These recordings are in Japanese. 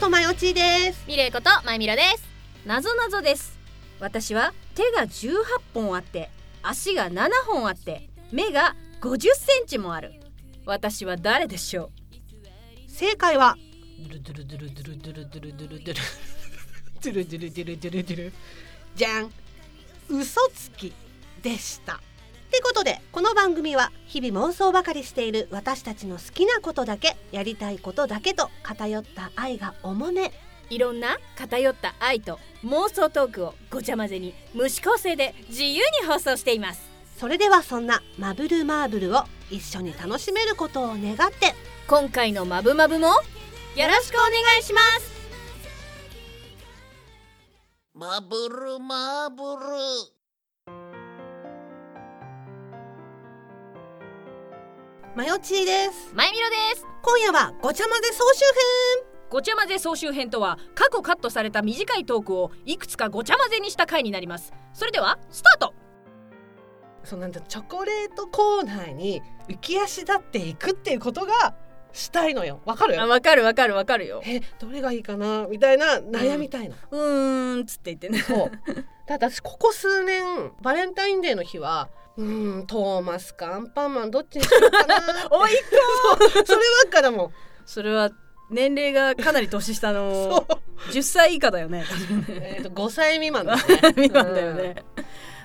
ことまよちです。ミレイことまいみろです。なぞなぞです。私は手が18本あって足が7本あって目が50センチもある。私は誰でしょう？正解はドゥルドゥルドゥルドゥルドゥルドゥルドゥル。ドゥルドゥルドゥルドゥルドゥル。じゃん。嘘つきでしたってことでこの番組は日々妄想ばかりしている私たちの好きなことだけやりたいことだけと偏った愛が重めいろんな偏った愛と妄想トークをごちゃ混ぜに無視構成で自由に放送しています。それではそんなマブルマーブルを一緒に楽しめることを願って。今回のマブマブもよろしくお願いします。マブルマーブルまよちーです。まいみろです。今夜はごちゃ混ぜ総集ごちゃ混ぜ総集編とは過去カットされた短いトークをいくつかごちゃ混ぜにした回になります。それではスタート。編そうなんだチョコレートコーナーに浮き足立っていくっていうことがしたいのよ。わかる？あわかるわかるわかるよ。えどれがいいかな？みたいな悩みたいの、うーんつって言ってね。そうただ私ここ数年バレンタインデーの日はうーんトーマスかアンパンマンどっちにしようかな おいっそうそればっかだもん。それは年齢がかなり年下そのう、10歳以下だよね。えー、と5歳未満だね。未満だよね、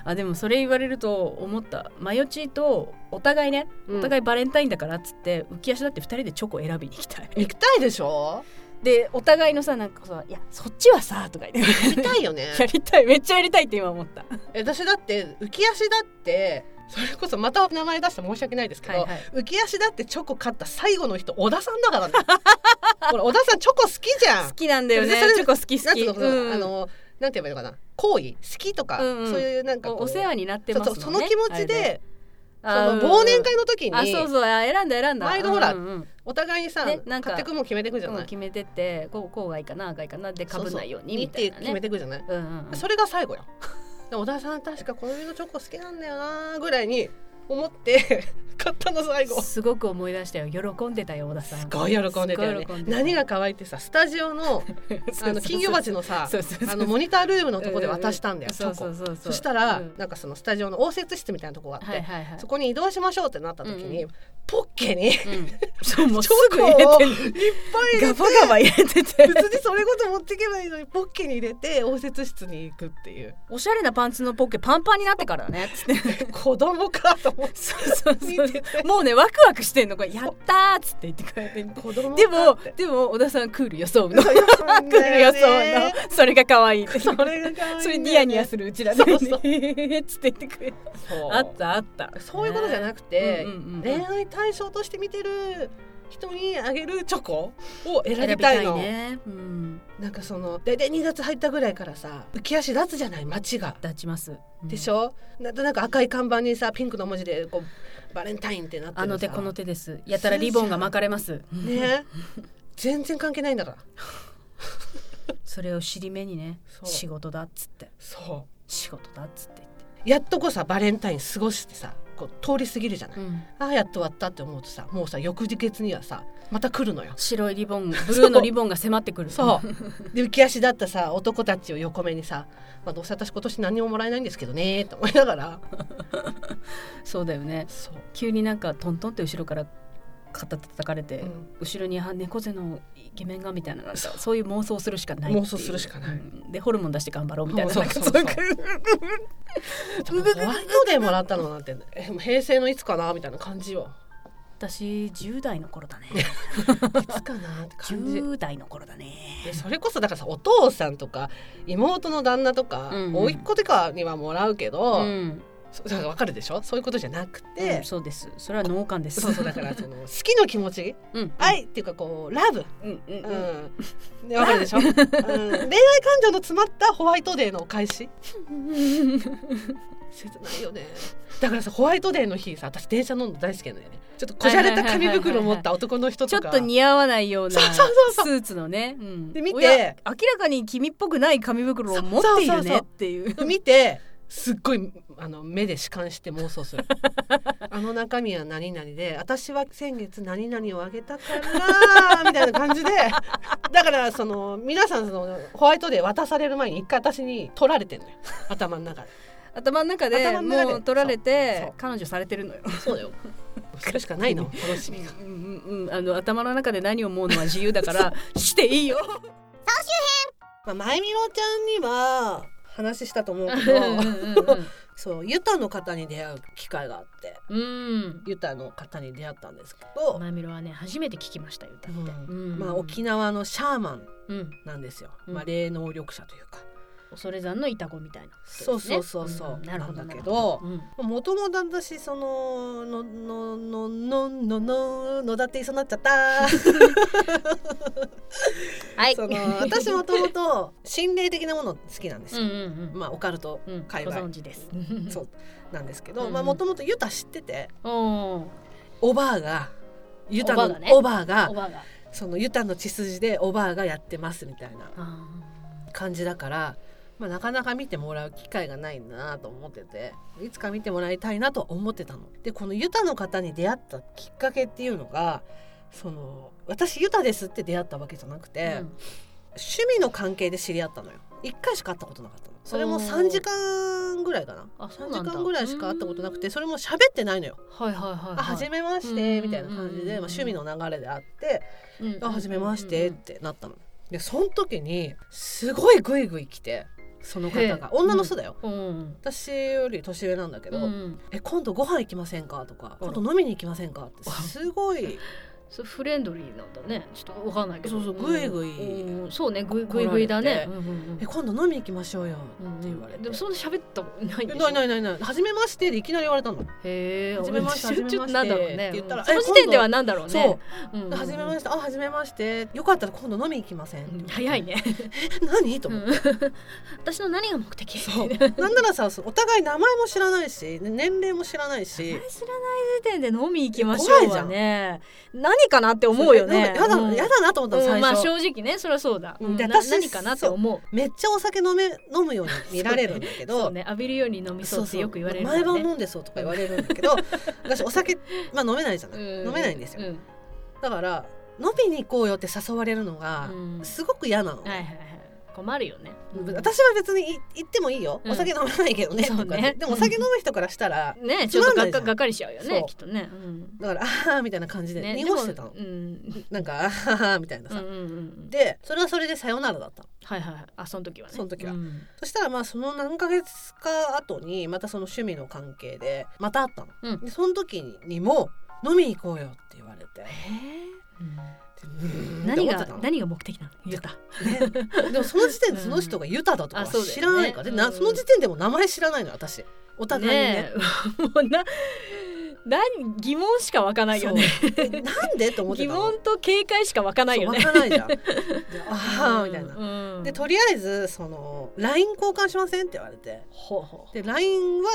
あでもそれ言われると思った。マヨチーとお互いね、うん。お互いバレンタインだからっつって浮き足だって2人でチョコ選びに行きたい。行きたいでしょ？でお互いのさなんかさ「いやそっちはさ」とか言って。やりたいよね。やりたい。めっちゃやりたいって今思った。え私だって浮き足だってそれこそまた名前出して申し訳ないですけど、はいはい。浮き足だってチョコ買った最後の人小田さんだからね。ほら小田さんチョコ好きじゃん。好きなんだよね。チョコ好き好き。なんうん。あのなんて言えばいいのかな。好意好きとか、うんうん。そういうなんかおお世話になってますね。その気持ちでその忘年会の時にあそうそう。あ選んだ選んだ。毎度ほらお互いにさ、ねなんか買ってくもん決めてくじゃうんない、決めてってこうこうがいいかなあがいいかなでかぶんないようにみたいなそうそうにって決めねてくじゃない、それが最後よ。で小田さん確かこういうのチョコ好きなんだよなぐらいに思って 買ったの最後。すごく思い出したよ。喜んでたよ小田さん。すごい喜んでたよね。何が可愛いってさスタジオの あの金魚鉢のさあのモニタールームのとこで渡したんだよ、チョコ。そしたら、うん。なんかそのスタジオの応接室みたいなとこがあって、はいはいはい。そこに移動しましょうってなった時に、うんポッケにいっうん。そうもうチすぐ入れてョコをぱいガバガバ入れてて。別にそれごと持っていけばいいのにポッケに入れて応接室に行くっていう。おしゃれなパンツのポッケパンパンになってからね。つって子供かと思って。そうそう見そうもうねワクワクしてんの。これやったーっつって言ってくれて。子供かでもでも小田さんクール装う。のクール装うのそれが可愛いそれが可愛いそれニヤニヤするうちらでそうそう。ね つって言ってくれあったあった。そういうことじゃなくて、うんうんうんうん。恋愛対象として見てる人にあげるチョコを選選びたいのね。うん。なんかその大体2月入ったぐらいからさ浮き足立つじゃない街が。立ちます。でしょ、なんとなく赤い看板にさピンクの文字でこうバレンタインってなってあの手この手です。やたらリボンが巻かれます。ね。全然関係ないんだから。それを尻目にね仕事だっつって。そ仕事だっつって言って。うやっとこさバレンタイン過ごしてさこう通り過ぎるじゃない、うん。ああやっと終わったって思うとさもうさ翌日にはさまた来るのよ。白いリボンブルーのリボンが迫ってくる。そう。で浮き足だったさ男たちを横目にさ、まあ、どうせ私今年何ももらえないんですけどねと思いながら。そうだよね。そう、急になんかトントンって後ろから肩叩かれて、うん。後ろにあ猫背のイケメンがみたいななんかそういう妄想するしかない妄想するしかない。うん。でホルモン出して頑張ろうみたいなそうそう。そうそうホワイトデーもらったのなんて平成のいつかなみたいな感じよ。私10代の頃だね。いつかなって感じ。10代の頃だね。でそれこそだからさお父さんとか妹の旦那とか、うんうん。甥っ子とかにはもらうけど、うん、そだかるでしょ？そういうことじゃなくて、うんそうです。それは脳幹です。そうそうだからその 好きの気持ち？うん愛っていうかこうラブ。うんうんううん。ん、でわかるでしょ、うん、恋愛感情の詰まったホワイトデーのお返し？切ないよね。だからさホワイトデーの日さ私電車乗るの大好きなんだよね。ちょっとこじゃれた紙袋持った男の人ちょとかっと似合わないようなそうそうそうスーツのね、うん。で見て。明らかに君っぽくない紙袋を持っているねっていう。見てすっごいあの目で弛緩して妄想する。あの中身は何々で私は先月何々をあげたからみたいな感じで。だからその皆さんそのホワイトデー渡される前に一回私に取られてんのよ。頭の中で。頭の中でもう取られて彼女されてるのよ。そうだよ。それしかないの 楽しみがうんうんうん。あの頭の中で何を思うのは自由だからしていいよ。まあ、前みろちゃんには話したと思うけうんどうんそうユタの方に出会う機会があってうん。うんユタの方に出会ったんですけど、マミロはね初めて聞きましたよ歌って。うん。まあ、沖縄のシャーマンうん。なんですよ、うんまあ、霊能力者というか、恐山のイタコみたいな、そうそうそうそう、んなるほどだけどうんもともと私そののののののののだって言いそうになっちゃったはい。その私もともと心霊的なもの好きなんですうんよ、うんうん。まあオカルトうん、界隈ご存知です。そうなんですけどうんうんまあもともとユタ知ってておばあがユタのおばあがねおばあが。そのユタの血筋でおばあがやってますみたいなあ感じだから、まあ、なかなか見てもらう機会がないなと思ってていつか見てもらいたいなと思ってたの。でこのユタの方に出会ったきっかけっていうのがその私ユタですって出会ったわけじゃなくて、ーうん。趣味の関係で知り合ったのよ。1回しか会ったことなかったの。それもおー3時間ぐらいかな。3あそうなんだ。時間ぐらいしか会ったことなくてそれも喋ってないのよ。はいはいはい、はい。あ初めましうんてみたいな感じで、うんまあ、趣味の流れであってうんあ初めましてってなったの。でその時にすごいグイグイ来てその方が女の人だよ、うん。私より年上なんだけど「うん、え今度ご飯行きませんか?」とか「あら今度飲みに行きませんか?」ってすごいそうフレンドリーなんだね。ちょっとわかんないけど。そうそうグイグイうんそうね、グイグイグイだね。うんうんうんえ今度飲みに行きましょうよ」って言われて。でもそんな喋ったことないんえでしょ？ないないないない初めましてでいきなり言われたの。へえ。初めましてっとなんだろうね。って言ったらうんその時点ではなんだろうね。そううんうんうん。初めましてあ初めましてよかったら今度飲み行きませんって言われて早いね。え何？と思って、私の何が目的？そうなんならさお互い名前も知らないし年齢も知らないし知らない時点で飲み行きましょうはね何かなって思うよね。やだ、うん。やだなと思ったの最初、うんまあ正直ねそりゃそうだ、で私何かなって思う。めっちゃお酒飲め飲むように見られるんだけど。そう。ね浴びるように飲みそうってよく言われる毎晩ね飲んでそうとか言われるんだけど。私お酒、まあ、飲めないじゃない、飲めないんですよ、うん。だから飲みに行こうよって誘われるのがうん。すごく嫌なの、はいはいはい困るよね、私は別にい行ってもいいよ、うん。お酒飲まないけどねね。とかねでもお酒飲む人からしたら、ねちょっとががっかりしちゃうよねきっとね,、うん。だからああみたいな感じでね濁してたの、うん。なんかあははみたいなさ、うんうんうんでそれはそれでさよならだったの。はいはいはい。あその時はね。その時は。うん。そしたらまあその何ヶ月か後にまたその趣味の関係でまた会ったの、うん。でその時にも飲みに行こうよって言われて。へえ何が何が目的なの？言った。ね、でもその時点でその人がユタだとか知らないから、でなうん。その時点でも名前知らないの私。お互いにね。もうな何疑問しか湧かないよね。なんで？と思って疑問と警戒しか湧かないよね。湧かないじゃん。でああみたいな、うん。でとりあえずその LINE 交換しませんって言われて。ほうほで LINE は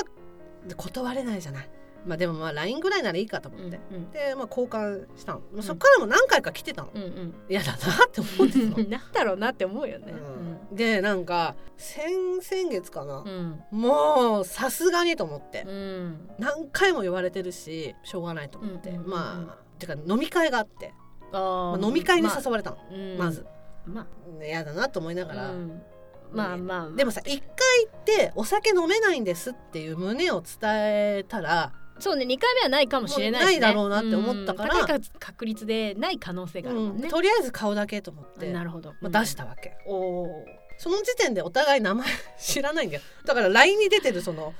で断れないじゃないまあでもまあ LINE ぐらいならいいかとう思って、うんでまあ交換したの、まあそっからも何回か来てたの。うんうん。嫌、だなって思ってたの、う んなんだろうなって思うよね。うん。でなんか先々月かな。う、ん。もうさすがにと思って、うん。何回も言われてるししょうがないと思って、うんうんうんまあてか飲み会があって、あまあ、飲み会にま誘われたの、あうん。まず。まね嫌だなと思いながら、あうん。まあまあまあ。でもさ一回行ってお酒飲めないんですっていう旨を伝えたら、そうね2回目はないかもしれないしね。ないだろうなって思ったから。うん。高い確率でない可能性があるもんね。とりあえず顔だけと思って、なるほど。まあ、出したわけ、おおその時点でお互い名前知らないんだよ。だから LINE に出てるその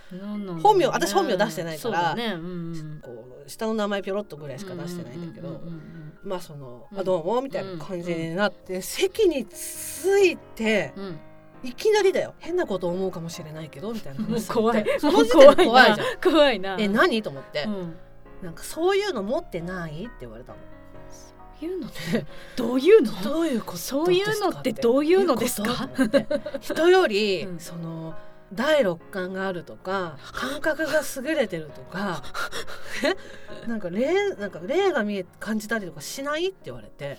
本名私本名出してないから。ねうんこう下の名前ピョロッとぐらいしか出してないんだけど、うんうんうんまあその「うん。あどうも」みたいな感じになって、席に着いてうんうんいきなりだよ。変なこと思うかもしれないけどみたいな話怖い。その時点で怖いじゃん。ん怖いな。え何？と思って、うん。なんかそういうの持ってない？って言われたの。言うのってどういうの？どういうことそういうのってどういうのですか？人より、うん。その第六感があるとか感覚が優れてるとか え？なんか霊なんか霊が見え感じたりとかしない？って言われて。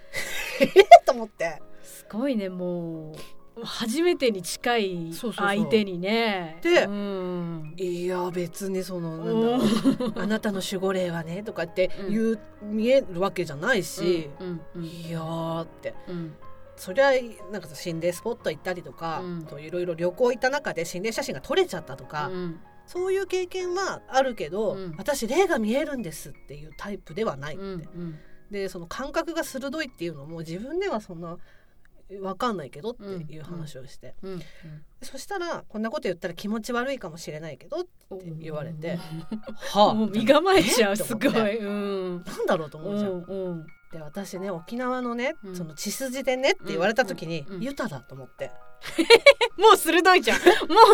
え？っと思って。すごいねもう初めてに近い相手にね。でうん。いや別にそのなんだろうあなたの守護霊はねとかって言う、見えるわけじゃないし、うんうんいやーって。うん。そりゃなんか心霊スポット行ったりとか、いろいろ旅行行った中で心霊写真が撮れちゃったとか、うん。そういう経験はあるけど、うん。私霊が見えるんですっていうタイプではないって、うんうん。でその感覚が鋭いっていうのも自分ではそんな分かんないけどっていう話をして、うんそしたらこんなこと言ったら気持ち悪いかもしれないけどってうん言われて、はあ。もう身構えちゃうえすごい。うん。なんだろうと思うじゃん。うんで私ね沖縄のね、うん。その血筋でねって言われた時に、うんうん。ユタだと思って、もう鋭いじゃんも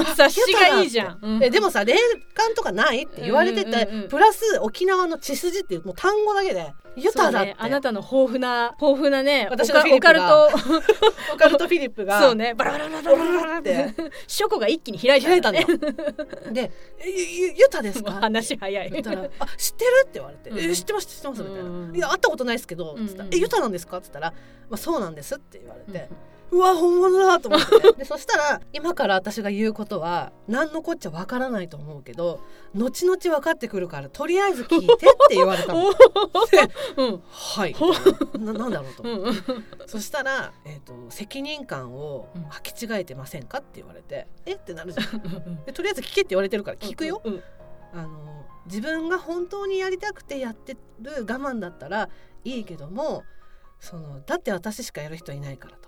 う察しがいいじゃんうんえでもさ霊感とかないって言われてて、うんうんうんプラス沖縄の血筋っていうもう単語だけでユタだって、ねあなたの豊富な豊富なね私オカオカルのフィリップがト オカルトフィリップがそうねバラバラバラバラバラって書庫が一気に開いた開いたんだねよ。で「えゆゆユタですか?」話早いたら「あ知ってる?」って言われて「うんえ知ってます知ってます」みたいなうん「いや会ったことないですけど」うんつったらうんえユタなんですか?」っつったら「まあそうなんです」って言われてうわ本物だと思って でそしたら今から私が言うことは何のこっちゃわからないと思うけど後々分かってくるからとりあえず聞いてって言われたの。でうんはいなななんだろうとう思って、んそしたら、えーと「責任感を履き違えてませんか?」って言われて「え？っ?」てなるじゃん。でとりあえず聞けって言われてるから聞くよ。うんあの自分が本当にやりたくてやってる我慢だったらいいけどもそのだって私しかやる人いないからとか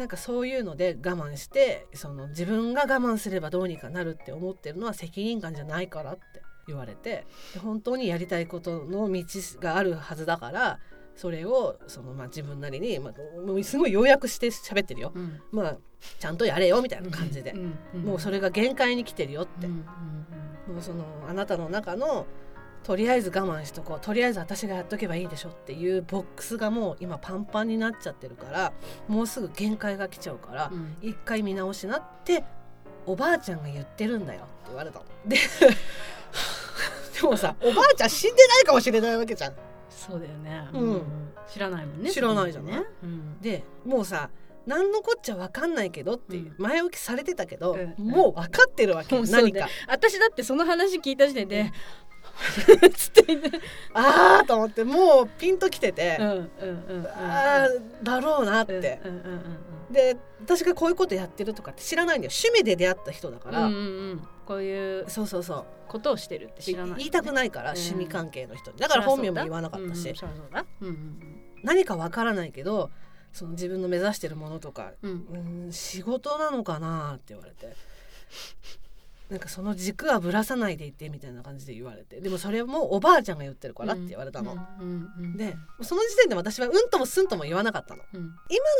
なんかそういうので我慢してその自分が我慢すればどうにかなるって思ってるのは責任感じゃないからって言われてで本当にやりたいことの道があるはずだからそれをその、まあ、自分なりに、まあ、すごい要約して喋ってるよ、うん。まあ、ちゃんとやれよみたいな感じで、んんもうそれが限界に来てるよって。もうそのあなたの中のとりあえず我慢しとこう。とりあえず私がやっとけばいいでしょっていうボックスがもう今パンパンになっちゃってるからもうすぐ限界が来ちゃうからうん。一回見直しなっておばあちゃんが言ってるんだよって言われたの。で でもさおばあちゃん死んでないかもしれないわけじゃん。そうだよね。うん。知らないもんね知らないじゃない？ね。うん。でもうさ何のこっちゃ分かんないけどってうん。前置きされてたけど、うん。もう分かってるわけ、もうそうね。何か。私だってその話聞いた時点でつってねあーと思ってもうピンときてて。あーだろうなって、で私がこういうことやってるとかって知らないんだよ。趣味で出会った人だから、うんうんうん。こういうそうそうそう。ことをしてるって知らない。言いたくないから、うん趣味関係の人に。だから本名も言わなかったし、うんうん何かわからないけどその自分の目指してるものとか、うん、仕事なのかなって言われてなんかその軸はぶらさないでいてみたいな感じで言われて。でもそれもおばあちゃんが言ってるからって言われたの。でその時点で私はうんともすんとも言わなかったの。うん。今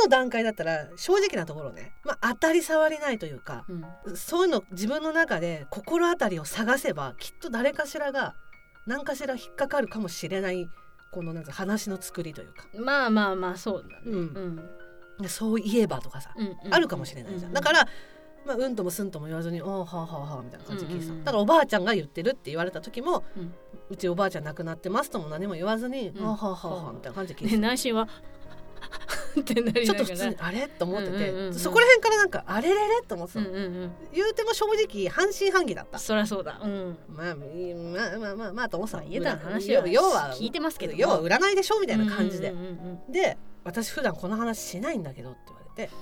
の段階だったら正直なところね、まあ、当たり障りないというかうん。そういうの自分の中で心当たりを探せばきっと誰かしらが何かしら引っかかるかもしれないこのなんか話の作りというか、まあまあまあそうだね。うん。うん。そういえばとかさ、あるかもしれないじゃん、うだから、まあ、うんともすんとも言わずに「おーはあはあはあ」みたいな感じで聞いてた、うんうんうん。だからおばあちゃんが言ってるって言われた時も、ううんちおばあちゃん亡くなってますとも何も言わずに「うん。あーはあはあはあ」みたいな感じで聞いねてた。内心はってなりちょっと普通にあれと思ってて、うんうんうんうん。そこら辺からなんかあれれれと思ってたの、うんうんうん。言うても正直半信半疑だった。そりゃそうだ。うん。まあまあまあまあまあと思ってた。まあ言うたら話は要は聞いてますけど。も要は占いでしょみたいな感じで、うんうんうんうん。で私普段この話しないんだけどって言われて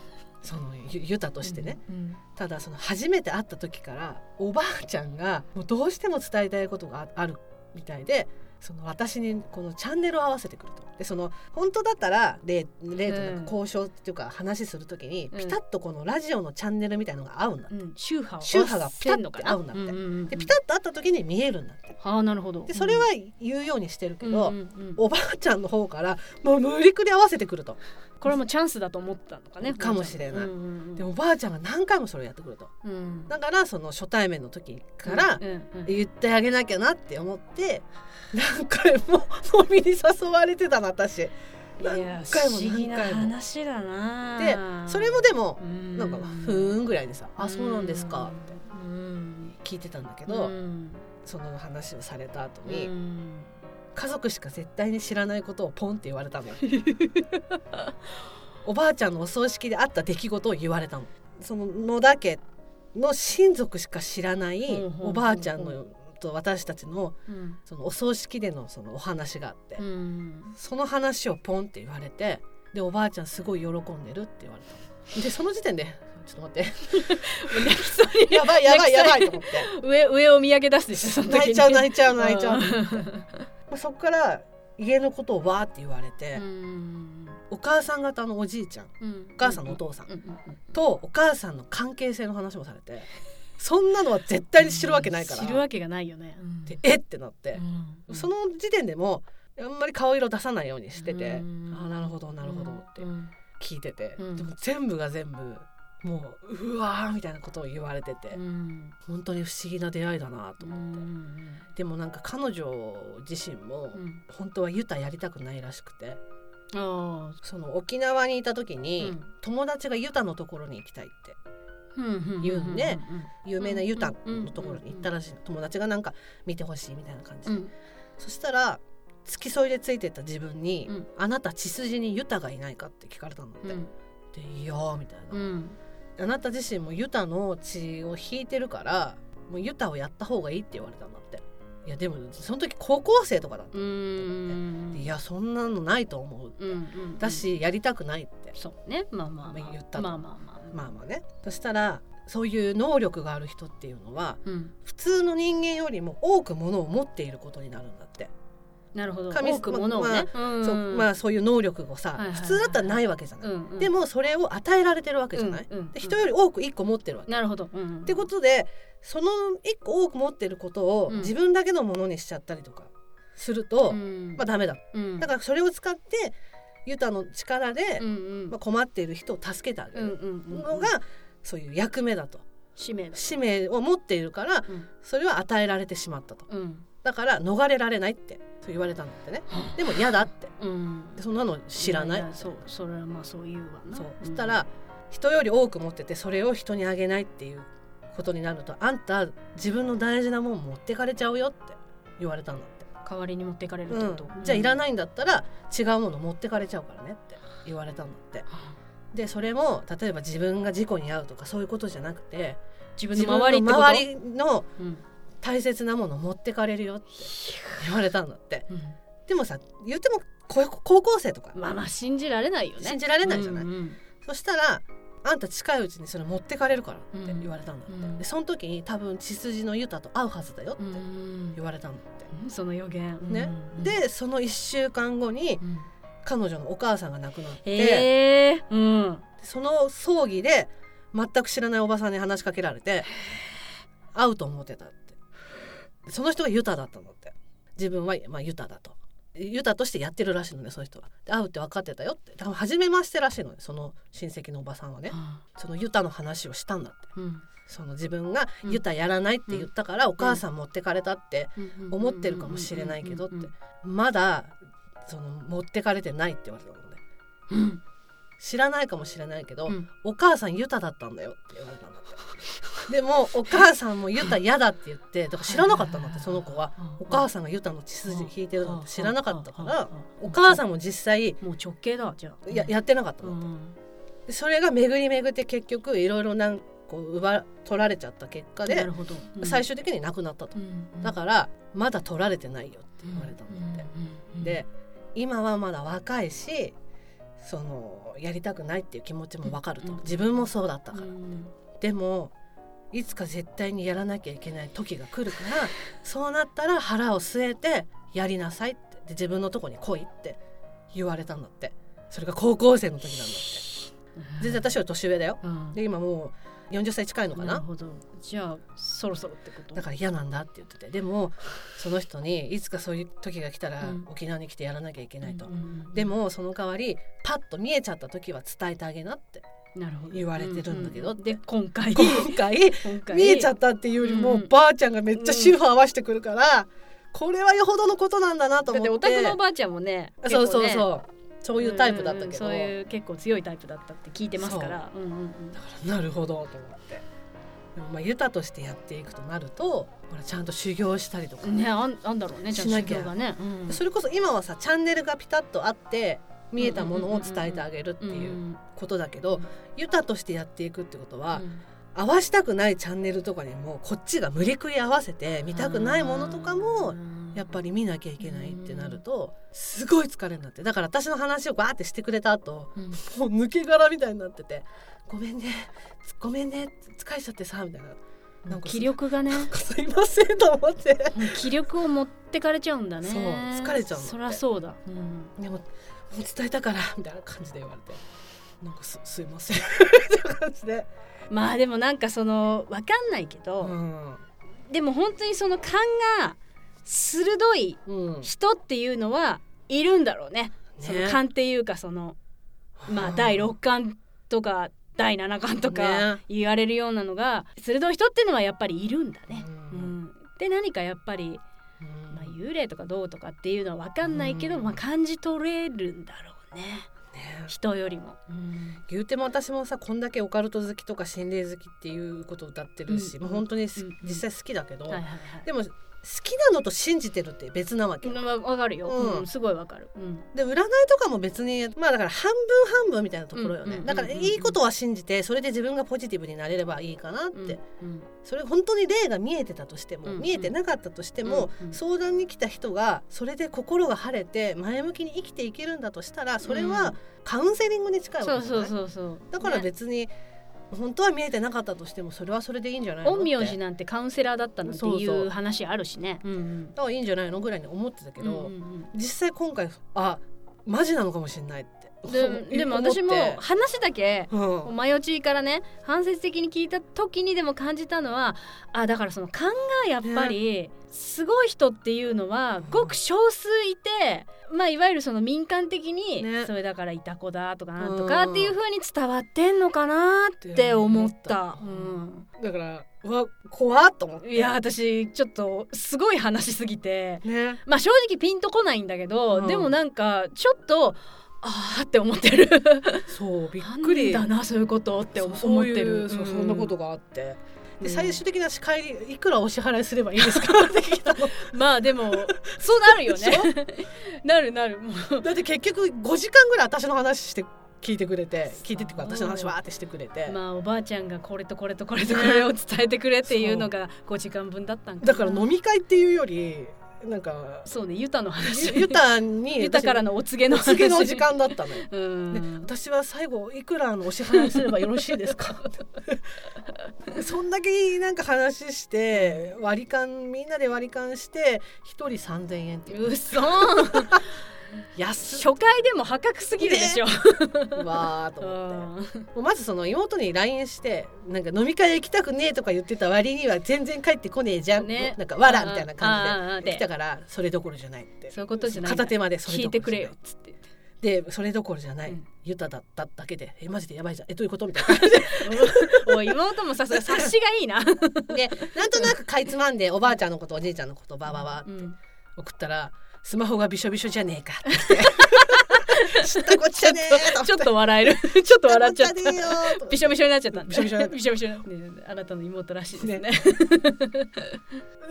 そのゆユタとしてね、うんただその初めて会った時からおばあちゃんがもうどうしても伝えたいことがああるみたいでその私にこのチャンネルを合わせてくると。でその本当だったら例例となん。か交渉っていうか話する時に、うん。ピタッとこのラジオのチャンネルみたいのが合うんだって、うん宗派を宗派がピタッて合うんだって。うんうんうんでピタッと会った時に見えるんだって。ああなるほど。でそれは言うようにしてるけど、うんうんうん。おばあちゃんの方からもう無理くり合わせてくるとこれもチャンスだと思ったのかねかもしれない。うんうんうん。でおばあちゃんが何回もそれをやってくると。うん。だからその初対面の時からうんうんうん。言ってあげなきゃなって思って何回も飲みに誘われてたの私。いや何回も不思議な何回も話だなでそれもでもうん。なんかふーんぐらいでさ「あそうなんですか」ってうん。聞いてたんだけうどん。その話をされた後うにん家族しか絶対に知らないことをポンって言われたのよ。おばあちゃんのお葬式であった出来事を言われたの。その野田家の親族しか知らないおばあちゃんのと私たちのうん。そのお葬式でのそのお話があって、うんその話をポンって言われてでおばあちゃんすごい喜んでるって言われたの。でその時点でちょっと待って。やばいやばいやばいと思って。上上を見上げ出すでしょその時に。泣いちゃう泣いちゃう泣いちゃうそこから家のことをわーって言われて、うん。お母さん方のおじいちゃんうん。お母さんのお父さんとお母さんの関係性の話もされてそんなのは絶対に知るわけないから、知るわけがないよね。うんでえってなって、うん。その時点でもあんまり顔色出さないようにしてて、うん。ああなるほどなるほどってうん。聞いてて、うん。でも全部が全部もううわーみたいなことを言われてて、うん。本当に不思議な出会いだなとう思って、んでもなんか彼女自身もうん。本当はユタやりたくないらしくてあその沖縄にいた時に、うん。友達がユタのところに行きたいってー言うんで有名なユタうんのところに行ったらしい。友達がなんか見てほしいみたいな感じ。で、うん。そしたら付き添いでついてった自分に「うん。あなた血筋にユタがいないか?」って聞かれたんだって。うん。で「いやー」みたいな、うんあなた自身もユタの血を引いてるからもうユタをやった方がいいって言われたんだって。いやでもその時高校生とかだったう、ん。いやそんなのないと思うって、うんうんだしやりたくないって、そうね。まあまあまあ。言ったと。まあまあまあ。まあまあね。そしたらそういう能力がある人っていうのはうん。普通の人間よりも多くものを持っていることになるんだって、なるほど。神多くものをね。うん。そうまあそういう能力をさ、はいはいはい普通だったらないわけじゃない、うんうん。でもそれを与えられてるわけじゃない、うんうんで人より多く1個持ってるわけ、なるほど。うんってことでその1個多く持ってることをうん。自分だけのものにしちゃったりとかすると、うん。まあダメだ。うん。だからそれを使ってユタの力で、うんうん。まあ、困っている人を助けてあげうんるのが、そういう役目だと。使命だ使命を持っているからうん。それは与えられてしまったと。うんだから逃れられないって言われたんだってね。でも嫌だって。うん。でそんなの知らない。そう。それはまあそう言うわな。そう、んそしたら人より多く持っててそれを人にあげないっていうことになるとあんた自分の大事なもん持ってかれちゃうよって言われたんだって、代わりに持っていかれるってうん。こと、じゃあいらいないんだったら違うもの持ってかれちゃうからねって言われたんだって。でそれも例えば自分が事故に遭うとかそういうことじゃなくて自分のの周りのうん大切なもの持ってかれるよって。言われたんだって。うん。でもさ言っても高高校生とか、まあまあ信じられないよね。信じられないじゃない。うんうんそしたらあんた近いうちにそれ持ってかれるからって言われたんだって、うん。でその時に多分血筋のユタと会うはずだよってうん言われたんだって、うんその予言。ねうんでその1週間後にうん。彼女のお母さんが亡くなって、うん。その葬儀で全く知らないおばさんに話しかけられて会うと思ってたってその人がユタだったんだって。自分は、まあ、ユタだと。ユタとしてやってるらしいのねその人は。で会うって分かってたよって。多分初めましてらしいのねその親戚のおばさんはね。そのユタの話をしたんだって。うん。その自分がユタやらないって言ったから、お母さん持ってかれたってうん。思ってるかもしれないけどって。うん。まだその持ってかれてないって言われたのね。うん知らないかもしれないけど、うん。お母さんユタだったんだよ。って言われたんだってでもお母さんもユタ嫌だって言ってだから知らなかったんだってその子は。お母さんがユタの血筋引いてるなんて知らなかったからお母さんも実際もう直系だじゃあ。ややってなかったの。うんでそれが巡り巡って結局いろいろなんこう奪取られちゃった結果で最終的に亡くなったと。うんだからまだ取られてないよって言われたんだって。うん。で今はまだ若いしそのやりたくないっていう気持ちもわかると。うん自分もそうだったから。うんでもいつか絶対にやらなきゃいけない時が来るから そうなったら腹を据えてやりなさいって。で自分のとこに来いって。言われたんだって。それが高校生の時なんだって。全然私より年上だよ。うん。で今もう40歳近いのかな？なるほど。じゃあそろそろってこと？だから嫌なんだって言ってて。でもその人にいつかそういう時が来たらうん。沖縄に来てやらなきゃいけないと、うんうんでもその代わりパッと見えちゃった時は伝えてあげなってなるほど。言われてるんだけどううで今回。今回見えちゃったっていうよりも、うん。ばあちゃんがめっちゃ周波合わせてくるから、これはよほどのことなんだなとだって。思ってお宅のおばあちゃんもねそうそうそうそういうタイプだったけど、うんそういう結構強いタイプだったって聞いてますから。う。んうんうん。だからなるほどと思って。まあユタとしてやっていくとなるとほらちゃんと修行したりとか、ね。あんあんだろうねじゃあしなきゃ。がね、うんそれこそ今はさチャンネルがピタッとあって見えたものを伝えてあげるっていうことだけどユタとしてやっていくってことは、合わしたくないチャンネルとかにもこっちが無理くり合わせて見たくないものとかもやっぱり見なきゃいけないってなるとすごい疲れになって。だから私の話をバーってしてくれた後、うん、もう抜け殻みたいになってて「ごめんねごめんね疲れちゃってさ」みたいな。なんか気力がね。すいませんと思って。気力を持ってかれちゃうんだね。そう疲れちゃうそりゃそうだ、うん、でも伝えたからみたいな感じで言われてなんかすすいません。みたいな感じでまあでもなんかその分かんないけど、うん、でも本当にその勘が鋭い人っていうのはいるんだろうね。ね。その勘っていうかそのまあ第6巻とか第7巻とか言われるようなのが鋭い人っていうのはやっぱりいるんだね。うん、で何かやっぱり、まあ、幽霊とかどうとかっていうのは分かんないけど、まあ、感じ取れるんだろうね。ね、人よりも、うん、言うても私もさこんだけオカルト好きとか心霊好きっていうことを歌ってるし、うん、まあ、本当に、うん、実際好きだけど、はいはいはい、でも好きなのと信じてるって別なわけわかるよ、うん、すごいわかる、うん、で占いとかも別にまあだから半分半分みたいなところよね、だからいいことは信じてそれで自分がポジティブになれればいいかなって、それ本当に霊が見えてたとしても、見えてなかったとしても、相談に来た人がそれで心が晴れて前向きに生きていけるんだとしたらそれはカウンセリングに近いわけじゃない？だから別に、ね本当は見えてなかったとしてもそれはそれでいいんじゃないの陰陽師なんてカウンセラーだったのっていう話あるしね。だからいいんじゃないのぐらいに思ってたけど、うんうんうん、実際今回あマジなのかもしれない。ってででも私も話だけ、うん、前落ちからね間接的に聞いた時にでも感じたのはあだからその勘がやっぱりすごい人っていうのはごく少数いて、まあいわゆるその民間的に、それだからいた子だとかなんとかっていうふうに伝わってんのかなって思った。うん、だからわ怖っと思って。いや私ちょっとすごい話しすぎて、ね、まあ正直ピンとこないんだけど、うん、でもなんかちょっとああって思ってる。そうびっくり。だなそういうことって思ってる。そうそん。なことがあって。で最終的な仕返りいくらお支払いすればいいですか？まあでもそうなるよね。なるなる。だって結局5時間ぐらい私の話して聞いてくれて聞いてっていうか私の話わーってしてくれて。まあおばあちゃんがこれとこれとこれとこれを伝えてくれっていうのが5時間分だったんだから飲み会っていうよりなんかそうねユタの話。ユタに ユタからのお告げのお告げの時間だったのよ、ね、私は最後いくらのお支払いすればよろしいですか？そんだけなんか話して割り勘みんなで割り勘して一人3000円っていう初回でも破格すぎるでしょ、ね、わーと思って。もうまずその妹に LINE してなんか飲み会行きたくねえとか言ってた割には全然帰ってこねえじゃん、ね、なんかわらみたいな感じで来たからそれどころじゃないってそういうことじゃない片手までそれ聞いてくれよっつってでそれどころじゃない、うん、ユタだっただけでえマジでやばいじゃんえどういうことみたいな感じでお妹もさ察しがいいなでなんとなくかいつまんでおばあちゃんのことおじいちゃんのことばばばって送ったら、うんスマホがびしょびしょじゃねえか。って知ったこっちゃねえちょっと笑える。ちょっと笑っちゃった。びしょびしょになっちゃった。びしょびしょびしょびしょ、ね、あなたの妹らしいですね。ね。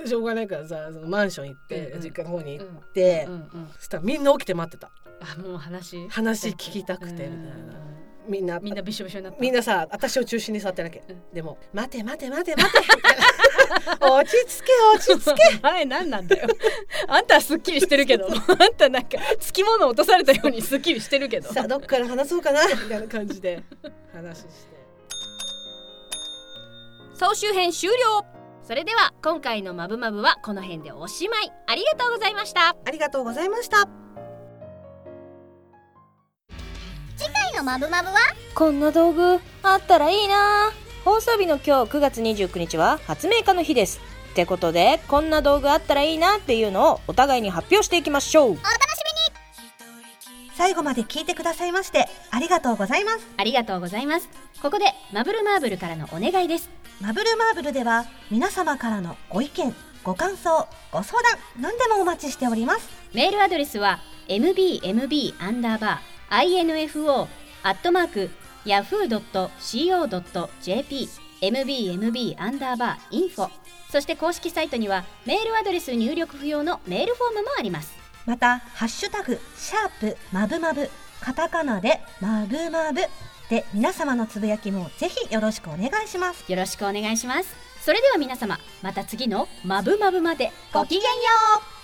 しょうがないからさそのマンション行って、うん、実家の方に行って、うん。うん。うん、そしたらみんな起きて待ってた。あもう話。話聞きたくてみたいな。みんな。みんなびしょびしょになった。みんなさ私を中心に座ってるわけ、うん、でも「待て待て待て待て」落ち着け落ち着け。あれ何なんだよ。あんたはすっきりしてるけど。あんたなんかつきもの落とされたようにすっきりしてるけど。さあどっから話そうかな。みたいな感じで。話して。総集編終了。それでは今回のマブマブはこの辺でおしまい。ありがとうございました。ありがとうございましたのマブマブは？こんな道具あったらいいな。放送日の今日9月29日は発明家の日です。ってことでこんな道具あったらいいなっていうのをお互いに発表していきましょう。お楽しみに！最後まで聞いてくださいましてありがとうございます。ありがとうございます。ここでマブルマーブルからのお願いです。マブルマーブルでは皆様からのご意見ご感想ご相談何でもお待ちしております。メールアドレスは mbmb アンダーバー info アットマーク yahoo.co.jp mbmb アンダーバーインフォ。そして公式サイトにはメールアドレス入力不要のメールフォームもあります。またハッシュタグシャープマブマブカタカナでまぶまぶで皆様のつぶやきもぜひよろしくお願いします。よろしくお願いします。それでは皆様また次のまぶまぶまでごきげんよう